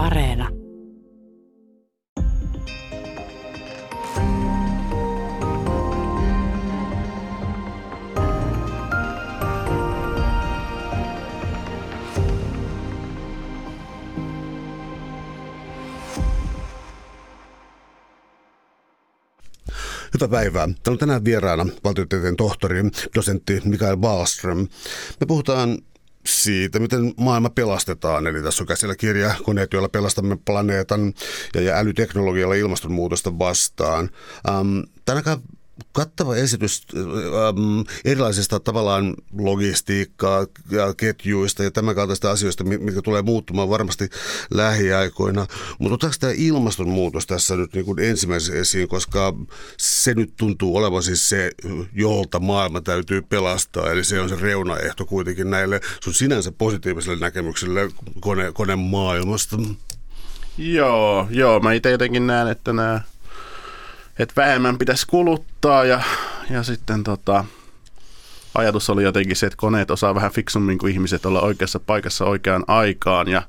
Areena. Hyvää päivää. Täällä on tänään vieraana valtiotieteen tohtori, dosentti Mikael Wallström. Me puhutaan siitä, miten maailma pelastetaan. Eli tässä on käsillä kirja Koneet, joilla pelastamme planeetan ja, ja älyteknologialla ilmastonmuutosta vastaan. Ähm, tänään kattava esitys ähm, erilaisista tavallaan logistiikkaa ja ketjuista ja tämän kaltaista asioista, mitkä tulee muuttumaan varmasti lähiaikoina. Mutta otetaanko tämä ilmastonmuutos tässä nyt niin kuin ensimmäisen esiin, koska se nyt tuntuu olevan siis se, jolta maailma täytyy pelastaa. Eli se on se reunaehto kuitenkin näille sun sinänsä positiiviselle näkemykselle kone, konemaailmasta. Joo, joo. Mä itse jotenkin näen, että nämä että vähemmän pitäisi kuluttaa ja, ja sitten tota, ajatus oli jotenkin se, että koneet osaa vähän fiksummin kuin ihmiset olla oikeassa paikassa oikeaan aikaan ja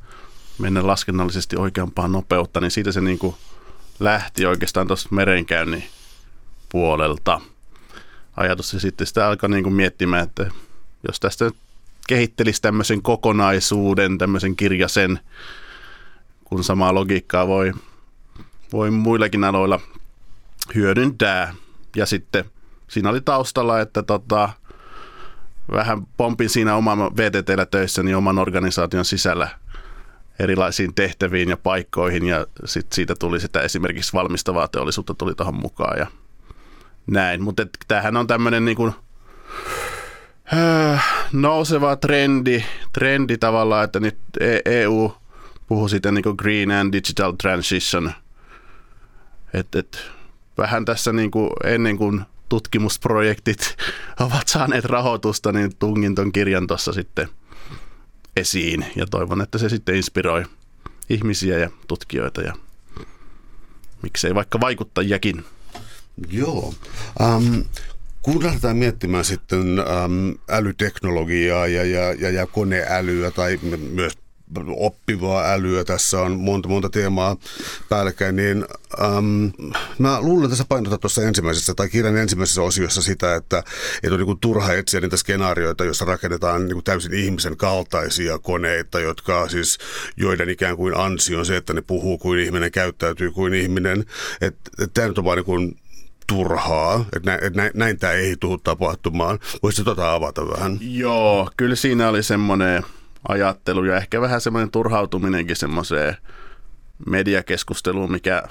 mennä laskennallisesti oikeampaan nopeutta, niin siitä se niin kuin lähti oikeastaan tuosta merenkäynnin puolelta ajatus. Ja sitten sitä alkoi niin kuin miettimään, että jos tästä kehittelisi tämmöisen kokonaisuuden, tämmöisen kirjasen, kun samaa logiikkaa voi, voi muillakin aloilla hyödyntää. Ja sitten siinä oli taustalla, että tota, vähän pompin siinä oman VTTllä töissä, niin oman organisaation sisällä erilaisiin tehtäviin ja paikkoihin ja sitten siitä tuli sitä esimerkiksi valmistavaa teollisuutta tuli tuohon mukaan ja näin. Mutta tämähän on tämmöinen niin kuin, äh, nouseva trendi, trendi tavallaan, että nyt EU e puhuu siitä niin kuin green and digital transition. Että et, vähän tässä niin kuin ennen kuin tutkimusprojektit ovat saaneet rahoitusta, niin tungin ton kirjan tuossa sitten esiin ja toivon, että se sitten inspiroi ihmisiä ja tutkijoita ja miksei vaikka vaikuttajiakin. Joo. Um, kun lähdetään miettimään sitten um, älyteknologiaa ja, ja, ja, ja koneälyä tai myös oppivaa älyä, tässä on monta monta teemaa päällekkäin, niin äm, mä luulen tässä painottaa tuossa ensimmäisessä tai kirjan ensimmäisessä osiossa sitä, että, että on niin kuin turha etsiä niitä skenaarioita, joissa rakennetaan niin kuin täysin ihmisen kaltaisia koneita, jotka siis, joiden ikään kuin ansio on se, että ne puhuu kuin ihminen, käyttäytyy kuin ihminen. Tämä nyt on vaan niin kuin turhaa, että näin, näin, näin tämä ei tule tapahtumaan. Voisitko tota avata vähän? Joo, kyllä siinä oli semmoinen ajattelu ja ehkä vähän semmoinen turhautuminenkin semmoiseen mediakeskusteluun, mikä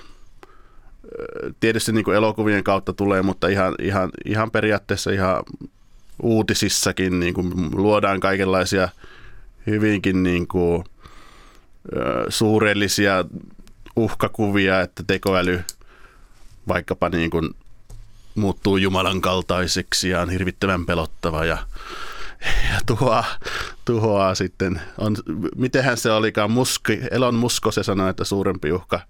tietysti niin kuin elokuvien kautta tulee, mutta ihan, ihan, ihan periaatteessa ihan uutisissakin niin kuin luodaan kaikenlaisia hyvinkin niin kuin, suurellisia uhkakuvia, että tekoäly vaikkapa niin kuin muuttuu Jumalan kaltaiseksi ja on hirvittävän pelottava ja ja tuhoaa, tuhoaa sitten. On, mitenhän se olikaan, Muski, Elon Musko se sanoi, että suurempi uhka,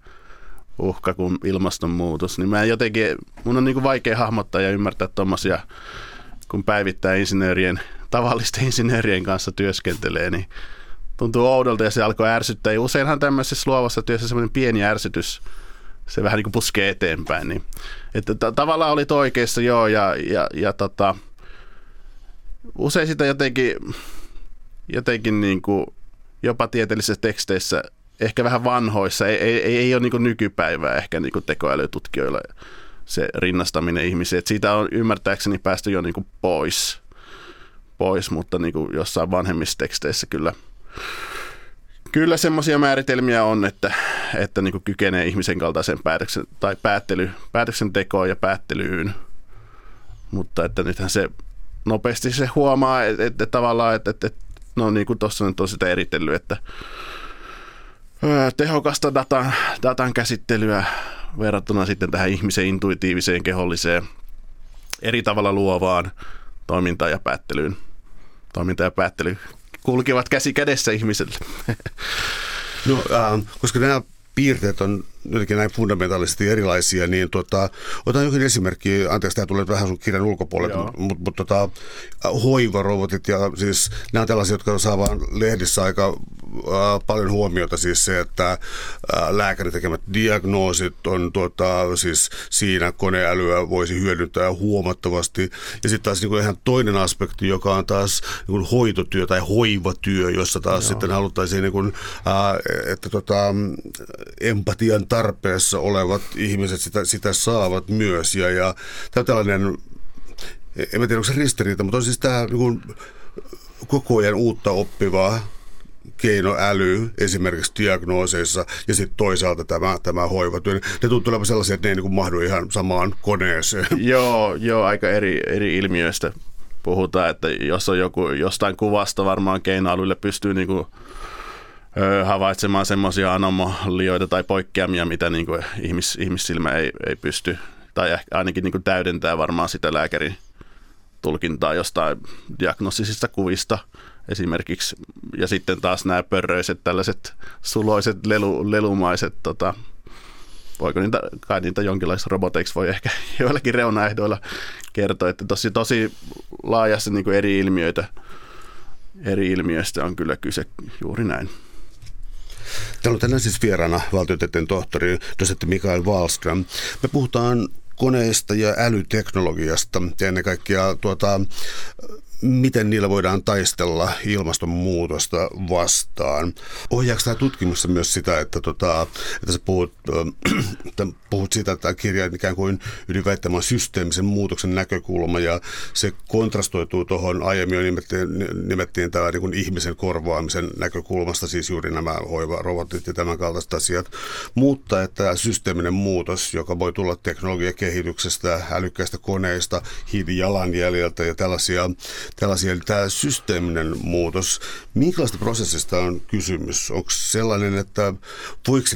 uhka kuin ilmastonmuutos. Niin mä jotenkin, mun on niin kuin vaikea hahmottaa ja ymmärtää tuommoisia, kun päivittää insinöörien, tavallisten insinöörien kanssa työskentelee, niin tuntuu oudolta ja se alkoi ärsyttää. Ja useinhan tämmöisessä luovassa työssä semmoinen pieni ärsytys, se vähän niin kuin puskee eteenpäin. Niin, että t- tavallaan olit oikeassa joo ja, ja, ja tota, usein sitä jotenkin, jotenkin niin kuin jopa tieteellisissä teksteissä, ehkä vähän vanhoissa, ei, ei, ei ole niin kuin nykypäivää ehkä niin kuin tekoälytutkijoilla se rinnastaminen ihmisiin. Et siitä on ymmärtääkseni päästy jo niin kuin pois, pois, mutta niin kuin jossain vanhemmissa teksteissä kyllä, kyllä semmoisia määritelmiä on, että, että niin kuin kykenee ihmisen kaltaisen päätöksen, tai päättely, päätöksentekoon ja päättelyyn. Mutta että nythän se nopeasti se huomaa, että, että tavallaan, että, että, no niin kuin tuossa nyt on sitä eritellyt, että tehokasta datan, datan käsittelyä verrattuna sitten tähän ihmisen intuitiiviseen, keholliseen, eri tavalla luovaan toimintaan ja päättelyyn. Toiminta ja päättely kulkevat käsi kädessä ihmiselle. No, äh, koska nämä piirteet on jotenkin näin fundamentaalisesti erilaisia, niin tota, otan jokin esimerkki, anteeksi tämä tulee vähän sun kirjan ulkopuolelle, mutta mut, mut, tota, hoivarobotit ja siis nämä on tällaisia, jotka saavat lehdissä aika äh, paljon huomiota, siis se, että äh, lääkärin tekemät diagnoosit on tota, siis siinä koneälyä voisi hyödyntää huomattavasti. Ja sitten taas niin ihan toinen aspekti, joka on taas niin hoitotyö tai hoivatyö, jossa taas Joo. sitten haluttaisiin, niin kuin, äh, että tota, empatian tarpeessa olevat ihmiset sitä, sitä saavat myös. Ja, ja tämä tällainen, en tiedä onko se ristiriita, mutta on siis tämä niin kuin, koko ajan uutta oppivaa keinoäly esimerkiksi diagnooseissa ja sitten toisaalta tämä, tämä hoivatyö. Ne tuntuu olevan sellaisia, että ne ei niin mahdu ihan samaan koneeseen. Joo, joo aika eri, eri ilmiöistä puhutaan, että jos on joku jostain kuvasta varmaan keinoälylle pystyy niin kuin havaitsemaan semmoisia anomalioita tai poikkeamia, mitä niin kuin ihmis, ihmissilmä ei, ei pysty, tai ainakin niin kuin täydentää varmaan sitä lääkärin tulkintaa jostain diagnostisista kuvista esimerkiksi. Ja sitten taas nämä pörröiset, tällaiset suloiset, lelu, lelumaiset, tota, voiko niitä, kai niitä jonkinlaisissa roboteiksi voi ehkä joillakin reunaehdoilla kertoa, että tosi, tosi laajassa niin kuin eri ilmiöitä, eri ilmiöistä on kyllä kyse juuri näin. Täällä on tänään siis vieraana valtiotieteen tohtori, dosentti Mikael Wallström. Me puhutaan koneista ja älyteknologiasta ja ennen kaikkea tuota, miten niillä voidaan taistella ilmastonmuutosta vastaan. Ohjaako tämä tutkimusta myös sitä, että, tota, että sä puhut, että puhut siitä, että tämä kirja ikään kuin ydinväittämän systeemisen muutoksen näkökulma ja se kontrastoituu tuohon aiemmin jo nimettiin, nimettiin tämä niin ihmisen korvaamisen näkökulmasta, siis juuri nämä hoivarobotit ja tämän kaltaiset asiat, mutta että systeeminen muutos, joka voi tulla teknologiakehityksestä, älykkäistä koneista, hiilijalanjäljeltä ja tällaisia tällaisia, eli tämä systeeminen muutos, minkälaista prosessista on kysymys? Onko sellainen, että voiko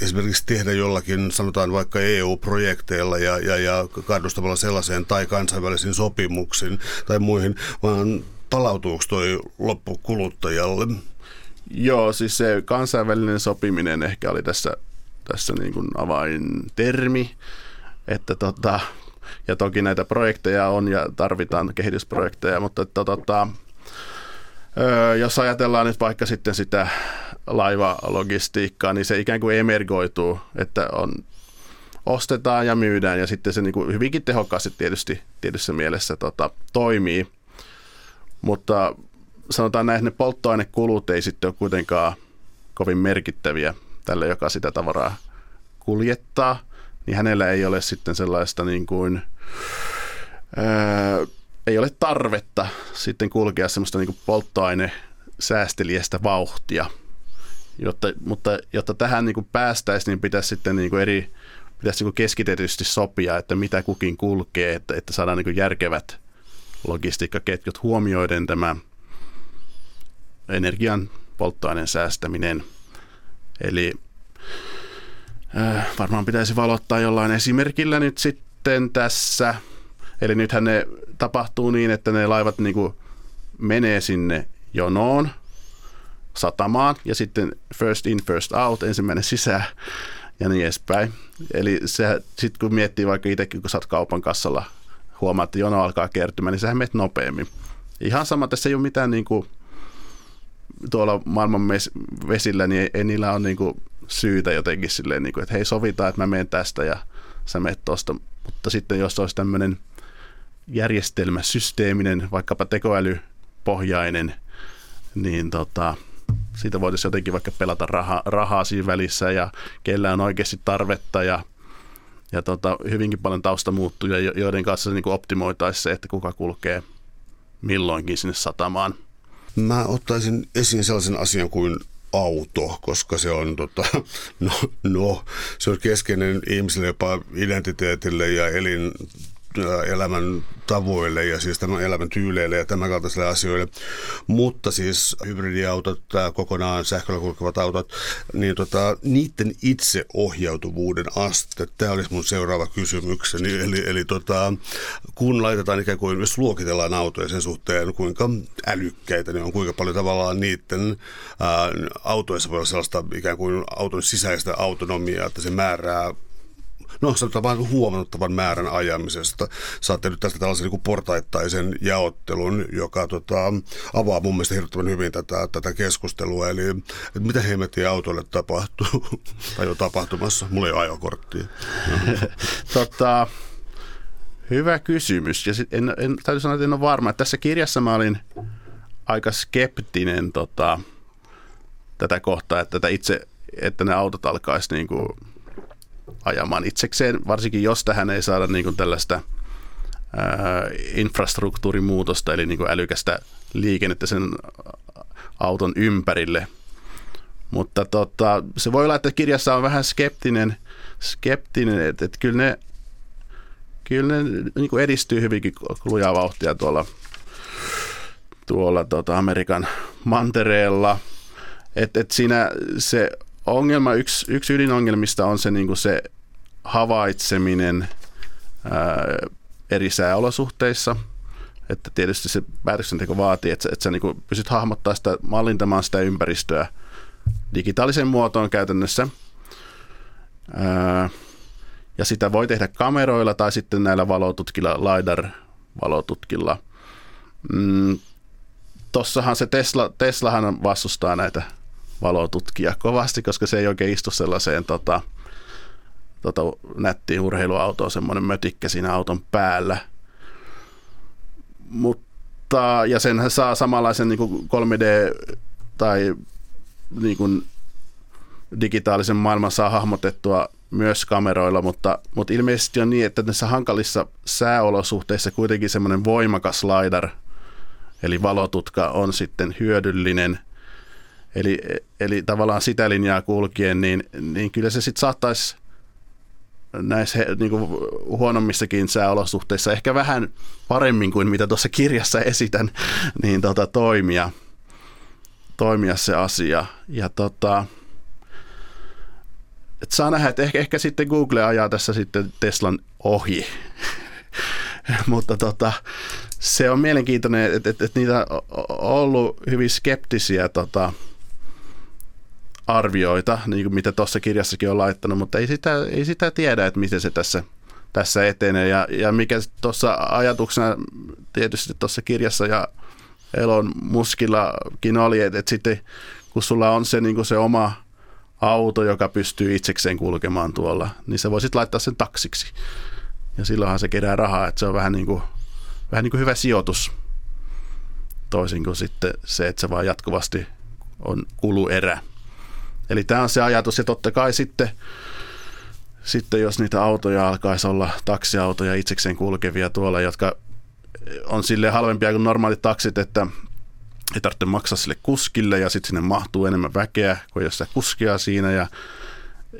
esimerkiksi tehdä jollakin, sanotaan vaikka EU-projekteilla ja, ja, ja kannustamalla sellaiseen tai kansainvälisiin sopimuksiin tai muihin, vaan palautuuko toi loppukuluttajalle? Joo, siis se kansainvälinen sopiminen ehkä oli tässä, tässä niin kuin avaintermi, että tota, ja toki näitä projekteja on ja tarvitaan kehitysprojekteja, mutta tota, jos ajatellaan nyt vaikka sitten sitä laivalogistiikkaa, niin se ikään kuin emergoituu, että on, ostetaan ja myydään ja sitten se niin kuin hyvinkin tehokkaasti tietysti tietyssä mielessä tota, toimii. Mutta sanotaan näin, että ne polttoainekulut ei sitten ole kuitenkaan kovin merkittäviä tälle, joka sitä tavaraa kuljettaa niin hänellä ei ole sitten sellaista niin kuin, ää, ei ole tarvetta sitten kulkea semmoista niin polttoaine säästeliästä vauhtia. Jotta, mutta jotta tähän niin päästäisiin, niin pitäisi sitten niin eri, pitäisi niin keskitetysti sopia, että mitä kukin kulkee, että, että saadaan niin järkevät logistiikkaketjut huomioiden tämä energian polttoaineen säästäminen. Eli varmaan pitäisi valottaa jollain esimerkillä nyt sitten tässä. Eli nythän ne tapahtuu niin, että ne laivat niin kuin menee sinne jonoon satamaan ja sitten first in, first out, ensimmäinen sisään ja niin edespäin. Eli sitten kun miettii vaikka itsekin, kun sä oot kaupan kassalla, huomaat, että jono alkaa kertymään, niin sähän menet nopeammin. Ihan sama, tässä ei ole mitään niin kuin, tuolla maailman vesillä, niin ei, ei niillä ole niin kuin, syytä jotenkin silleen, niin kuin, että hei sovitaan, että mä menen tästä ja sä menet tuosta. Mutta sitten jos olisi tämmöinen järjestelmä, systeeminen, vaikkapa tekoälypohjainen, niin tota, siitä voitaisiin jotenkin vaikka pelata rahaa, rahaa siinä välissä ja kellä on oikeasti tarvetta ja, ja tota, hyvinkin paljon taustamuuttuja, joiden kanssa niin optimoitaisiin se, että kuka kulkee milloinkin sinne satamaan. Mä ottaisin esiin sellaisen asian kuin auto, koska se on, tota, no, no, se on keskeinen ihmisille jopa identiteetille ja elin elämän tavoille ja siis tämän elämän tyyleille ja tämän kaltaisille asioille. Mutta siis hybridiautot, tämä kokonaan sähköllä kulkevat autot, niin tota, niiden itseohjautuvuuden aste, tämä olisi mun seuraava kysymykseni. Eli, eli tota, kun laitetaan ikään kuin, jos luokitellaan autoja sen suhteen, kuinka älykkäitä ne on, kuinka paljon tavallaan niiden ää, autoissa voi olla sellaista ikään kuin auton sisäistä autonomiaa, että se määrää no sanotaan vain huomattavan määrän ajamisesta. Saatte nyt tästä tällaisen niin portaittaisen jaottelun, joka tota, avaa mun mielestä hirveän hyvin tätä, tätä keskustelua. Eli että mitä hemmettiä autolle tapahtuu tai on tapahtumassa? Mulla ei ole ajokorttia. tota, hyvä kysymys. Ja sit en, en, täytyy sanoa, että en ole varma. Tässä kirjassa mä olin aika skeptinen tota, tätä kohtaa, että, tätä itse, että ne autot alkaisi niin kuin ajamaan itsekseen, varsinkin jos tähän ei saada niin kuin tällaista ää, infrastruktuurimuutosta, eli niin kuin älykästä liikennettä sen auton ympärille. Mutta tota, se voi olla, että kirjassa on vähän skeptinen, skeptinen että, että kyllä ne, kyllä ne niin kuin edistyy hyvinkin lujaa vauhtia tuolla, tuolla tota Amerikan mantereella. Että et siinä se ongelma, yksi, yksi ydinongelmista on se, niin kuin se havaitseminen ää, eri sääolosuhteissa. Että tietysti se päätöksenteko vaatii, että, että sä niin kuin pystyt hahmottaa sitä, mallintamaan sitä ympäristöä digitaalisen muotoon käytännössä. Ää, ja sitä voi tehdä kameroilla tai sitten näillä valotutkilla, LiDAR-valotutkilla. Mm, tossahan se Tesla, Teslahan vastustaa näitä valotutkia kovasti, koska se ei oikein istu sellaiseen tota, tota, nättiin urheiluautoon, semmoinen mötikkä siinä auton päällä. Mutta, ja sen saa samanlaisen niin kuin 3D tai niin kuin digitaalisen maailman saa hahmotettua myös kameroilla, mutta, mutta ilmeisesti on niin, että näissä hankalissa sääolosuhteissa kuitenkin semmoinen voimakas LiDAR, eli valotutka, on sitten hyödyllinen – Eli, eli tavallaan sitä linjaa kulkien, niin, niin kyllä se sitten saattaisi näissä niin kuin huonommissakin sääolosuhteissa ehkä vähän paremmin kuin mitä tuossa kirjassa esitän, niin tota, toimia, toimia se asia. Ja tota, et saa nähdä, että ehkä, ehkä sitten Google ajaa tässä sitten Teslan ohi. Mutta tota, se on mielenkiintoinen, että, että, että niitä on ollut hyvin skeptisiä tota, arvioita, niin kuin mitä tuossa kirjassakin on laittanut, mutta ei sitä, ei sitä tiedä, että miten se tässä, tässä etenee. Ja, ja mikä tuossa ajatuksena tietysti tuossa kirjassa ja Elon Muskillakin oli, että, että sitten kun sulla on se, niin kuin se oma auto, joka pystyy itsekseen kulkemaan tuolla, niin sä voisit laittaa sen taksiksi. Ja silloinhan se kerää rahaa, että se on vähän niin kuin, vähän niin kuin hyvä sijoitus. Toisin kuin sitten se, että se vaan jatkuvasti on kuluerä. Eli tämä on se ajatus ja totta kai sitten, sitten jos niitä autoja alkaisi olla taksiautoja itsekseen kulkevia tuolla, jotka on sille halvempia kuin normaalit taksit, että ei tarvitse maksaa sille kuskille ja sitten sinne mahtuu enemmän väkeä kuin jos kuskia siinä ja,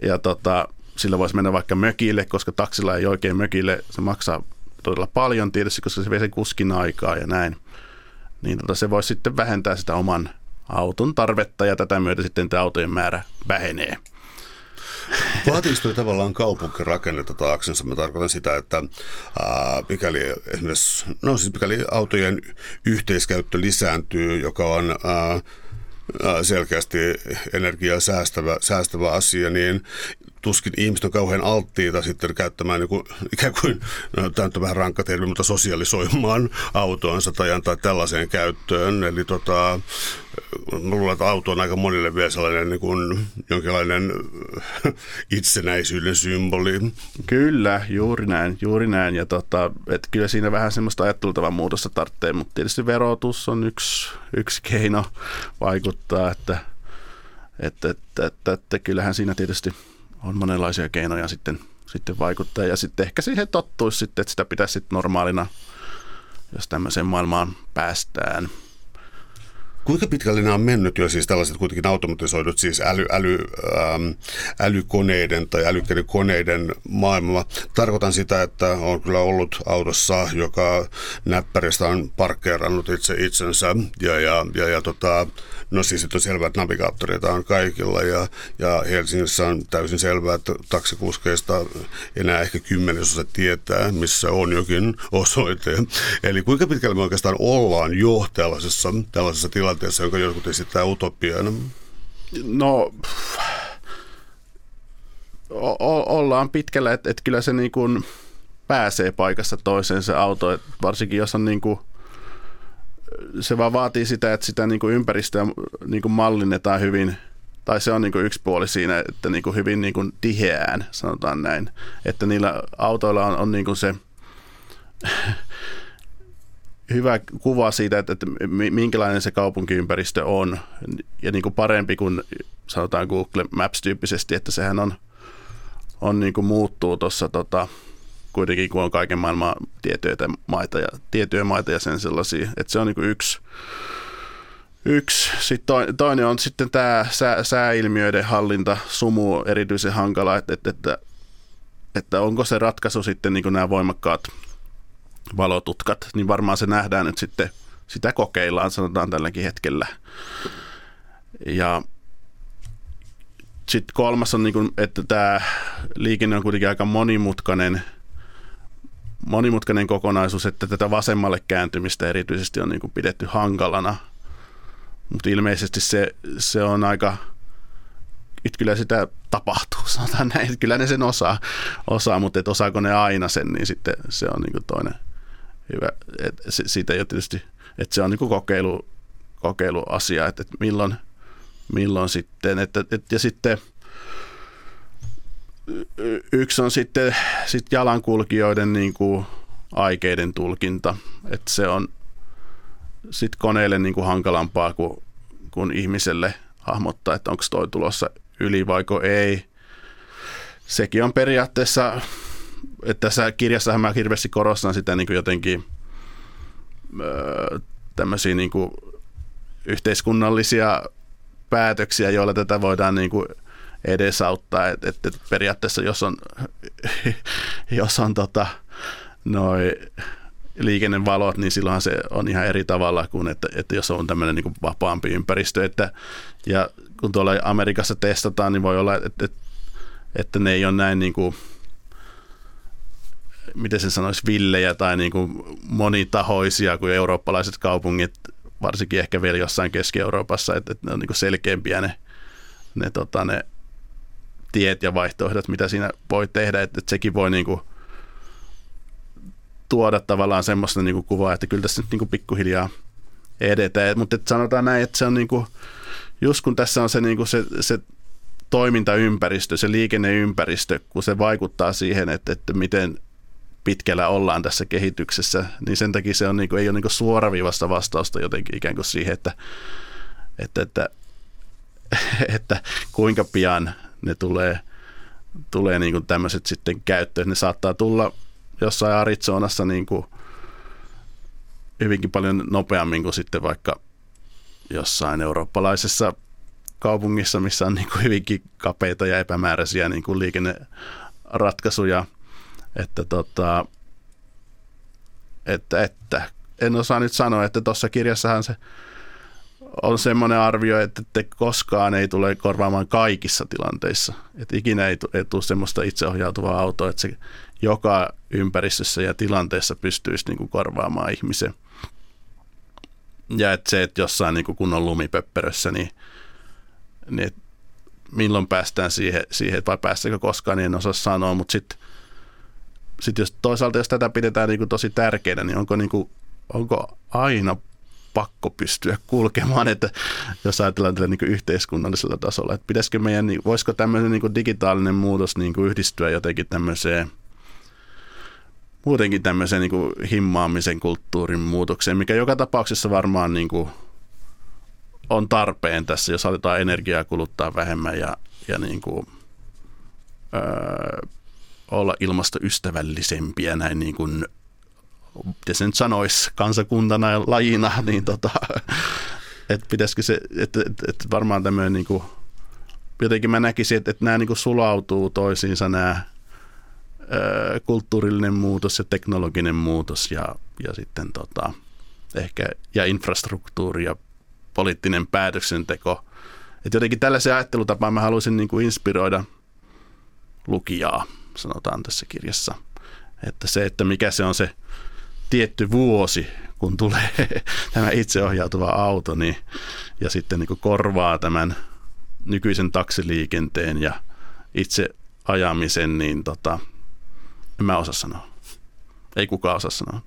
ja tota, sillä voisi mennä vaikka mökille, koska taksilla ei oikein mökille, se maksaa todella paljon tietysti, koska se vie sen kuskin aikaa ja näin. Niin tota, se voisi sitten vähentää sitä oman auton tarvetta ja tätä myötä sitten tämä autojen määrä vähenee. Vaatiiko tavallaan kaupunkirakennetta taaksensa? Mä tarkoitan sitä, että ää, mikäli no siis mikäli autojen yhteiskäyttö lisääntyy, joka on ää, selkeästi energiaa säästävä, säästävä asia, niin tuskin ihmiset on kauhean alttiita sitten käyttämään niin kuin, ikään kuin, no, tämä on vähän rankka termi, mutta sosialisoimaan autoonsa tai antaa tällaiseen käyttöön. Eli tota, luulen, että auto on aika monille vielä sellainen niin kuin, jonkinlainen itsenäisyyden symboli. Kyllä, juuri näin, juuri näin. Ja tota, että kyllä siinä vähän semmoista ajattelutavan muutosta tarvitsee, mutta tietysti verotus on yksi, yksi keino vaikuttaa, että, että, että, että, että kyllähän siinä tietysti – on monenlaisia keinoja sitten, sitten vaikuttaa. Ja sitten ehkä siihen tottuisi sitten, että sitä pitäisi sitten normaalina, jos tämmöiseen maailmaan päästään. Kuinka pitkälle nämä on mennyt jo siis tällaiset kuitenkin automatisoidut siis äly, äly, ähm, älykoneiden tai älykkäiden koneiden maailma? Tarkoitan sitä, että on kyllä ollut autossa, joka näppäristä on parkkeerannut itse itsensä ja, ja, ja, ja tota, no siis on selvää, että navigaattoreita on kaikilla ja, ja Helsingissä on täysin selvää, että taksikuskeista enää ehkä kymmenesosa tietää, missä on jokin osoite. Eli kuinka pitkälle me oikeastaan ollaan jo tällaisessa, tällaisessa tilanteessa, jonka jotkut esittää utopiana? No, o- ollaan pitkällä, että et kyllä se niin kuin pääsee paikassa toiseen se auto, et varsinkin jos on niin kuin, se vaan vaatii sitä, että sitä niin kuin ympäristöä niin kuin mallinnetaan hyvin, tai se on niin kuin yksi puoli siinä, että niin kuin hyvin niin kuin tiheään, sanotaan näin, että niillä autoilla on, on niin kuin se hyvä kuva siitä, että, että minkälainen se kaupunkiympäristö on ja niin kuin parempi kuin sanotaan Google Maps-tyyppisesti, että sehän on, on niin kuin muuttuu tuossa tota, kuitenkin, kun on kaiken maailman tiettyjä maita ja, tiettyjä maita ja sen sellaisia, että se on niin kuin yksi, Yksi. Sitten toinen on sitten tämä sää, sääilmiöiden hallinta, sumu erityisen hankala, että, että, että, että onko se ratkaisu sitten niin kuin nämä voimakkaat valotutkat, niin varmaan se nähdään nyt sitten, sitä kokeillaan, sanotaan tälläkin hetkellä. Ja sitten kolmas on, niin kuin, että tämä liikenne on kuitenkin aika monimutkainen, monimutkainen kokonaisuus, että tätä vasemmalle kääntymistä erityisesti on niin kuin pidetty hankalana. Mutta ilmeisesti se, se on aika, nyt kyllä sitä tapahtuu, sanotaan näin, kyllä ne sen osaa, osaa mutta osaako ne aina sen, niin sitten se on niin kuin toinen – hyvä. Et siitä jo tietysti, että se on niin kokeilu, kokeiluasia, että, että milloin, milloin sitten, että, että, ja sitten yksi on sitten sit jalankulkijoiden niin kuin aikeiden tulkinta, että se on sitten koneelle niin kuin hankalampaa kuin, kuin ihmiselle hahmottaa, että onko toi tulossa yli vaiko ei. Sekin on periaatteessa että tässä kirjassahan mä hirveästi korostan sitä niin kuin jotenkin tämmöisiä niin kuin yhteiskunnallisia päätöksiä, joilla tätä voidaan niin kuin edesauttaa. että et, et periaatteessa jos on, jos on tota, noi liikennevalot, niin silloinhan se on ihan eri tavalla kuin, että, että jos on tämmöinen niin vapaampi ympäristö. Että, ja kun tuolla Amerikassa testataan, niin voi olla, että, että, että ne ei ole näin niin kuin, miten se sanoisi, villejä tai niin kuin monitahoisia kuin eurooppalaiset kaupungit, varsinkin ehkä vielä jossain Keski-Euroopassa, että, että ne on niin kuin selkeämpiä ne, ne, tota, ne tiet ja vaihtoehdot, mitä siinä voi tehdä, että, että sekin voi niin kuin tuoda tavallaan semmoista niin kuin kuvaa, että kyllä tässä nyt niin kuin pikkuhiljaa edetään, mutta sanotaan näin, että se on niin kuin, just kun tässä on se, niin kuin se, se toimintaympäristö, se liikenneympäristö, kun se vaikuttaa siihen, että, että miten pitkällä ollaan tässä kehityksessä, niin sen takia se on, niin kuin, ei ole niin kuin suoraviivasta vastausta jotenkin ikään kuin siihen, että, että, että, että kuinka pian ne tulee, tulee niin kuin tämmöiset sitten käyttöön. Ne saattaa tulla jossain Arizonassa niin kuin hyvinkin paljon nopeammin kuin sitten vaikka jossain eurooppalaisessa kaupungissa, missä on niin kuin hyvinkin kapeita ja epämääräisiä niin kuin liikenneratkaisuja – että, tota, että, että en osaa nyt sanoa, että tuossa kirjassahan se on semmoinen arvio, että te koskaan ei tule korvaamaan kaikissa tilanteissa. Että ikinä ei, ei tule semmoista itseohjautuvaa autoa, että se joka ympäristössä ja tilanteessa pystyisi niin kuin korvaamaan ihmisen. Ja että se, että jossain niin kuin kunnon lumipöppörössä, niin, niin milloin päästään siihen, siihen, vai päästäkö koskaan, niin en osaa sanoa, mutta sitten sitten jos toisaalta, jos tätä pidetään niin kuin tosi tärkeänä, niin onko, niin kuin, onko aina pakko pystyä kulkemaan, että jos ajatellaan tällä niin yhteiskunnallisella tasolla, että pitäisikö meidän, niin, voisiko tämmöinen niin digitaalinen muutos niin kuin yhdistyä jotenkin tämmöiseen muutenkin tämmöiseen niin kuin himmaamisen kulttuurin muutokseen, mikä joka tapauksessa varmaan niin kuin on tarpeen tässä, jos aletaan energiaa kuluttaa vähemmän ja, ja niin kuin, öö, olla ilmastoystävällisempiä näin niin kuin, miten se nyt sanoisi, kansakuntana ja lajina, niin tota, että pitäisikö se, että, että, että varmaan tämmöinen niin kuin, jotenkin mä näkisin, että, että nämä niin kuin sulautuu toisiinsa nämä kulttuurillinen muutos ja teknologinen muutos ja, ja sitten tota, ehkä ja infrastruktuuri ja poliittinen päätöksenteko. Että jotenkin tällaisen ajattelutapaan mä haluaisin niin kuin inspiroida lukijaa, sanotaan tässä kirjassa. Että se, että mikä se on se tietty vuosi, kun tulee tämä itseohjautuva auto niin, ja sitten niin kuin korvaa tämän nykyisen taksiliikenteen ja itse ajamisen, niin tota, en mä osaa sanoa. Ei kukaan osaa sanoa.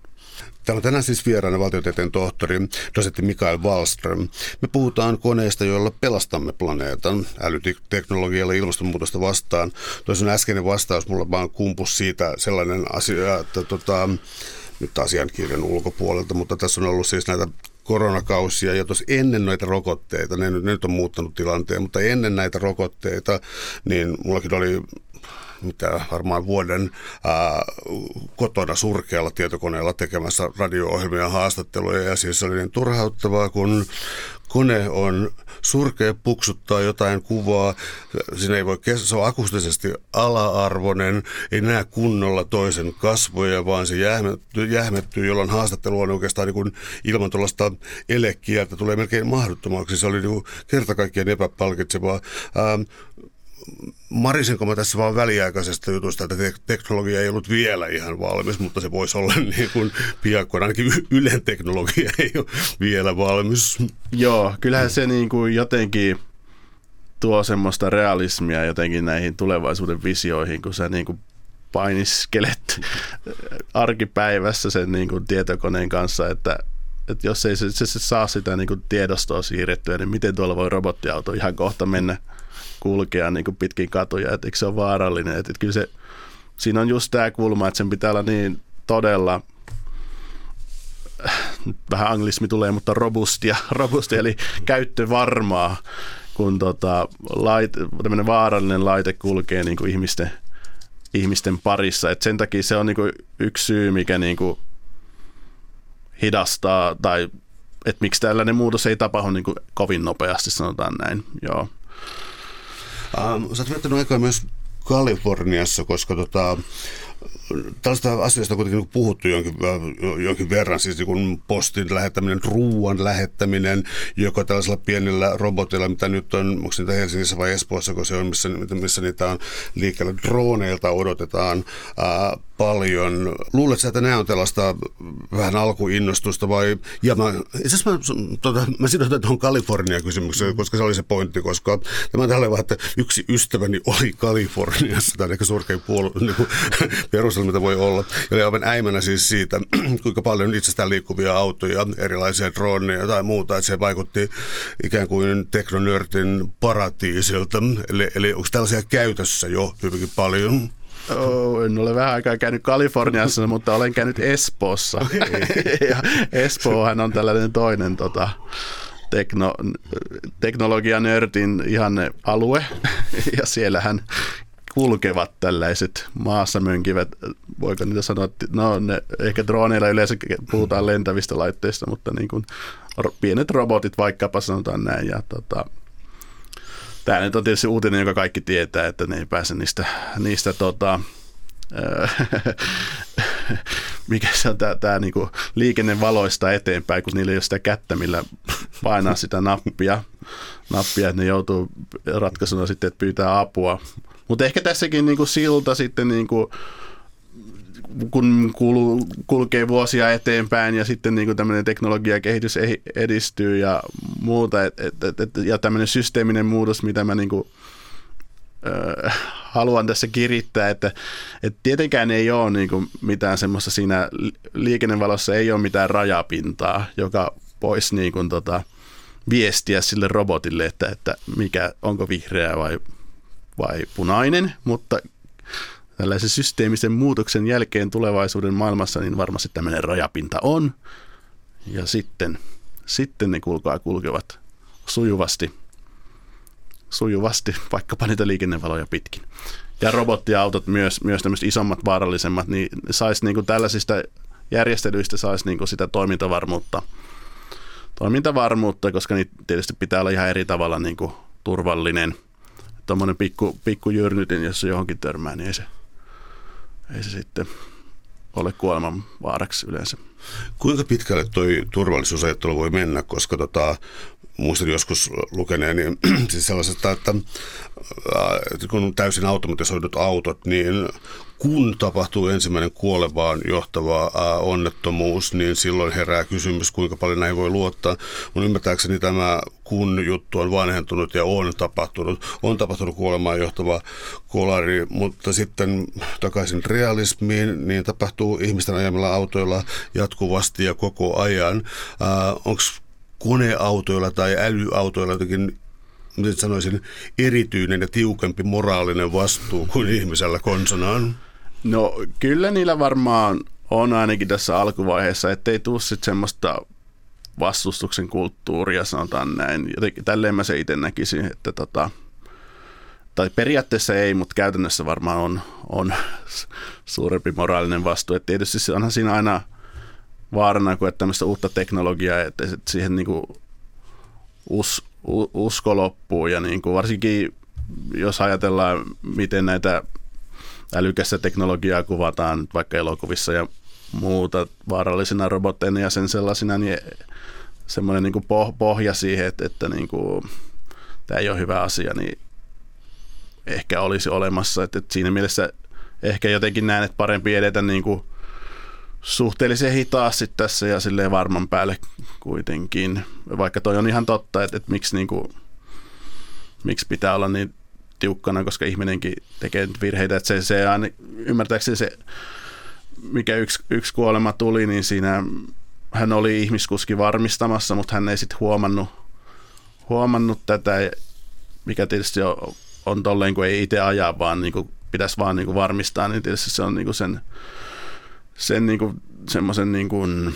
Täällä on tänään siis vieraana valtiotieteen tohtori, dosentti Mikael Wallström. Me puhutaan koneista, joilla pelastamme planeetan älyteknologialla ilmastonmuutosta vastaan. Toisin äskeinen vastaus mulla vaan kumpus siitä sellainen asia, että tota, nyt asiankirjan ulkopuolelta, mutta tässä on ollut siis näitä koronakausia ja tuossa ennen noita rokotteita, ne, ne nyt on muuttanut tilanteen, mutta ennen näitä rokotteita, niin mullakin oli mitä varmaan vuoden ää, kotona surkealla tietokoneella tekemässä radio-ohjelmia haastatteluja ja siis oli niin turhauttavaa, kun kone on surkea, puksuttaa jotain kuvaa, siinä ei voi se on akustisesti ala-arvoinen, ei näe kunnolla toisen kasvoja, vaan se jähmettyy, jähmettyy jolloin haastattelu on oikeastaan niin kuin ilman tuollaista elekieltä tulee melkein mahdottomaksi. Se oli niin kerta kaikkiaan epäpalkitsevaa. Ähm, marisinko mä tässä vaan väliaikaisesta jutusta, että teknologia ei ollut vielä ihan valmis, mutta se voisi olla niin kuin piakkoin. Ainakin Ylen teknologia ei ole vielä valmis. Joo, kyllähän se niin kuin jotenkin tuo semmoista realismia jotenkin näihin tulevaisuuden visioihin, kun sä niin kuin painiskelet arkipäivässä sen niin kuin tietokoneen kanssa, että, että jos ei se, se, se saa sitä niin kuin tiedostoa siirrettyä, niin miten tuolla voi robottiauto ihan kohta mennä – kulkea niin kuin pitkin katuja, että eikö se ole vaarallinen. Että, kyllä se, siinä on just tämä kulma, että sen pitää olla niin todella vähän anglismi tulee, mutta robustia, robustia eli käyttövarmaa, kun tota, laite, tämmöinen vaarallinen laite kulkee niin kuin ihmisten, ihmisten parissa. Et sen takia se on niin kuin yksi syy, mikä niin kuin hidastaa tai että miksi tällainen muutos ei tapahdu niin kuin kovin nopeasti, sanotaan näin. Joo. Ähm, sä oot viettänyt aikaa myös Kaliforniassa, koska tota, tällaista asioista on kuitenkin puhuttu jonkin, jonkin verran, siis niin postin lähettäminen, ruoan lähettäminen, joko tällaisella pienellä robotilla, mitä nyt on, onko niitä Helsingissä vai Espoossa, kun se on, missä, missä niitä on liikkeellä. Droneilta odotetaan ää, paljon. Luuletko, että nämä on tällaista vähän alkuinnostusta vai, ja mä, itse mä, tota, mä sidotan tuohon Kalifornia-kysymykseen, koska se oli se pointti, koska tämä on tällainen että yksi ystäväni oli Kaliforniassa, on ehkä surkein puolu, niin kuin, perustelu, mitä voi olla. Ja oli aivan äimänä siis siitä, kuinka paljon itsestään liikkuvia autoja, erilaisia droneja tai muuta, että se vaikutti ikään kuin teknonörtin paratiisilta. Eli, eli onko tällaisia käytössä jo hyvinkin paljon? Oh, en ole vähän aikaa käynyt Kaliforniassa, mutta olen käynyt Espoossa. Ja Espoohan on tällainen toinen tota, tekno, teknologianörtin ihanne alue. ja siellähän kulkevat tällaiset maassa mönkivät, voiko niitä sanoa, että no ne, ehkä droneilla yleensä puhutaan lentävistä laitteista, mutta niin kuin pienet robotit vaikkapa sanotaan näin. Ja tota, Tämä nyt on tietysti uutinen, joka kaikki tietää, että ne ei pääse niistä, niistä tota, mikä se on tämä, tämä niin liikennevaloista eteenpäin, kun niillä ei ole sitä kättä, millä painaa sitä nappia, nappia että ne joutuu ratkaisuna sitten, että pyytää apua. Mutta ehkä tässäkin niin silta sitten niin kuin, kun kul, kulkee vuosia eteenpäin ja sitten niin tämmöinen teknologiakehitys edistyy ja muuta, et, et, et, et, ja tämmöinen systeeminen muutos, mitä mä niin kuin, äh, haluan tässä kirittää, että, että tietenkään ei ole niin kuin mitään semmoista siinä liikennevalossa ei ole mitään rajapintaa, joka voisi niin kuin, tota, viestiä sille robotille, että, että mikä, onko vihreä vai, vai punainen, mutta tällaisen systeemisen muutoksen jälkeen tulevaisuuden maailmassa, niin varmasti tämmöinen rajapinta on. Ja sitten, sitten ne kulkaa kulkevat sujuvasti, sujuvasti vaikkapa niitä liikennevaloja pitkin. Ja robottiautot myös, myös tämmöiset isommat, vaarallisemmat, niin saisi niin kuin tällaisista järjestelyistä saisi niin kuin sitä toimintavarmuutta, toimintavarmuutta, koska niitä tietysti pitää olla ihan eri tavalla niin kuin turvallinen. Tuommoinen pikku, pikku jyrnytin, jos se johonkin törmää, niin ei se, ei se sitten ole kuoleman vaaraksi yleensä. Kuinka pitkälle tuo turvallisuusajattelu voi mennä, koska tota, muistan joskus lukeneen, niin siis sellaisesta, että kun on täysin automatisoidut autot, niin kun tapahtuu ensimmäinen kuolevaan johtava ää, onnettomuus, niin silloin herää kysymys, kuinka paljon näihin voi luottaa. Mun ymmärtääkseni tämä kun juttu on vanhentunut ja on tapahtunut. On tapahtunut kuolemaan johtava kolari, mutta sitten takaisin realismiin, niin tapahtuu ihmisten ajamilla autoilla jatkuvasti ja koko ajan. Onko koneautoilla tai älyautoilla jotenkin miten sanoisin, erityinen ja tiukempi moraalinen vastuu kuin ihmisellä konsonaan? No kyllä niillä varmaan on ainakin tässä alkuvaiheessa, ettei tule sitten semmoista vastustuksen kulttuuria, sanotaan näin. Jotenkin, tälleen mä se itse näkisin, että tota, tai periaatteessa ei, mutta käytännössä varmaan on, on suurempi moraalinen vastuu. Et tietysti onhan siinä aina vaarana, kun että tämmöistä uutta teknologiaa, että siihen niin kuin us, usko loppuu ja niin kuin varsinkin jos ajatellaan, miten näitä älykästä teknologiaa kuvataan vaikka elokuvissa ja muuta vaarallisina robotteina ja sen sellaisina, niin semmoinen niin kuin pohja siihen, että, että niin kuin, tämä ei ole hyvä asia, niin ehkä olisi olemassa. Että, että siinä mielessä ehkä jotenkin näen, että parempi edetä niin kuin suhteellisen hitaasti tässä ja silleen varman päälle kuitenkin. Vaikka toi on ihan totta, että, että miksi, niin kuin, miksi pitää olla niin tiukkana, koska ihminenkin tekee virheitä. Että se, se aina, ymmärtääkseni se, mikä yksi, yksi kuolema tuli, niin siinä hän oli ihmiskuski varmistamassa, mutta hän ei sitten huomannut, huomannut tätä, mikä tietysti on, on tolleen, kun ei itse ajaa, vaan niin kuin pitäisi vaan niin kuin varmistaa, niin tietysti se on niin kuin sen, sen niin kuin, semmoisen niin kuin,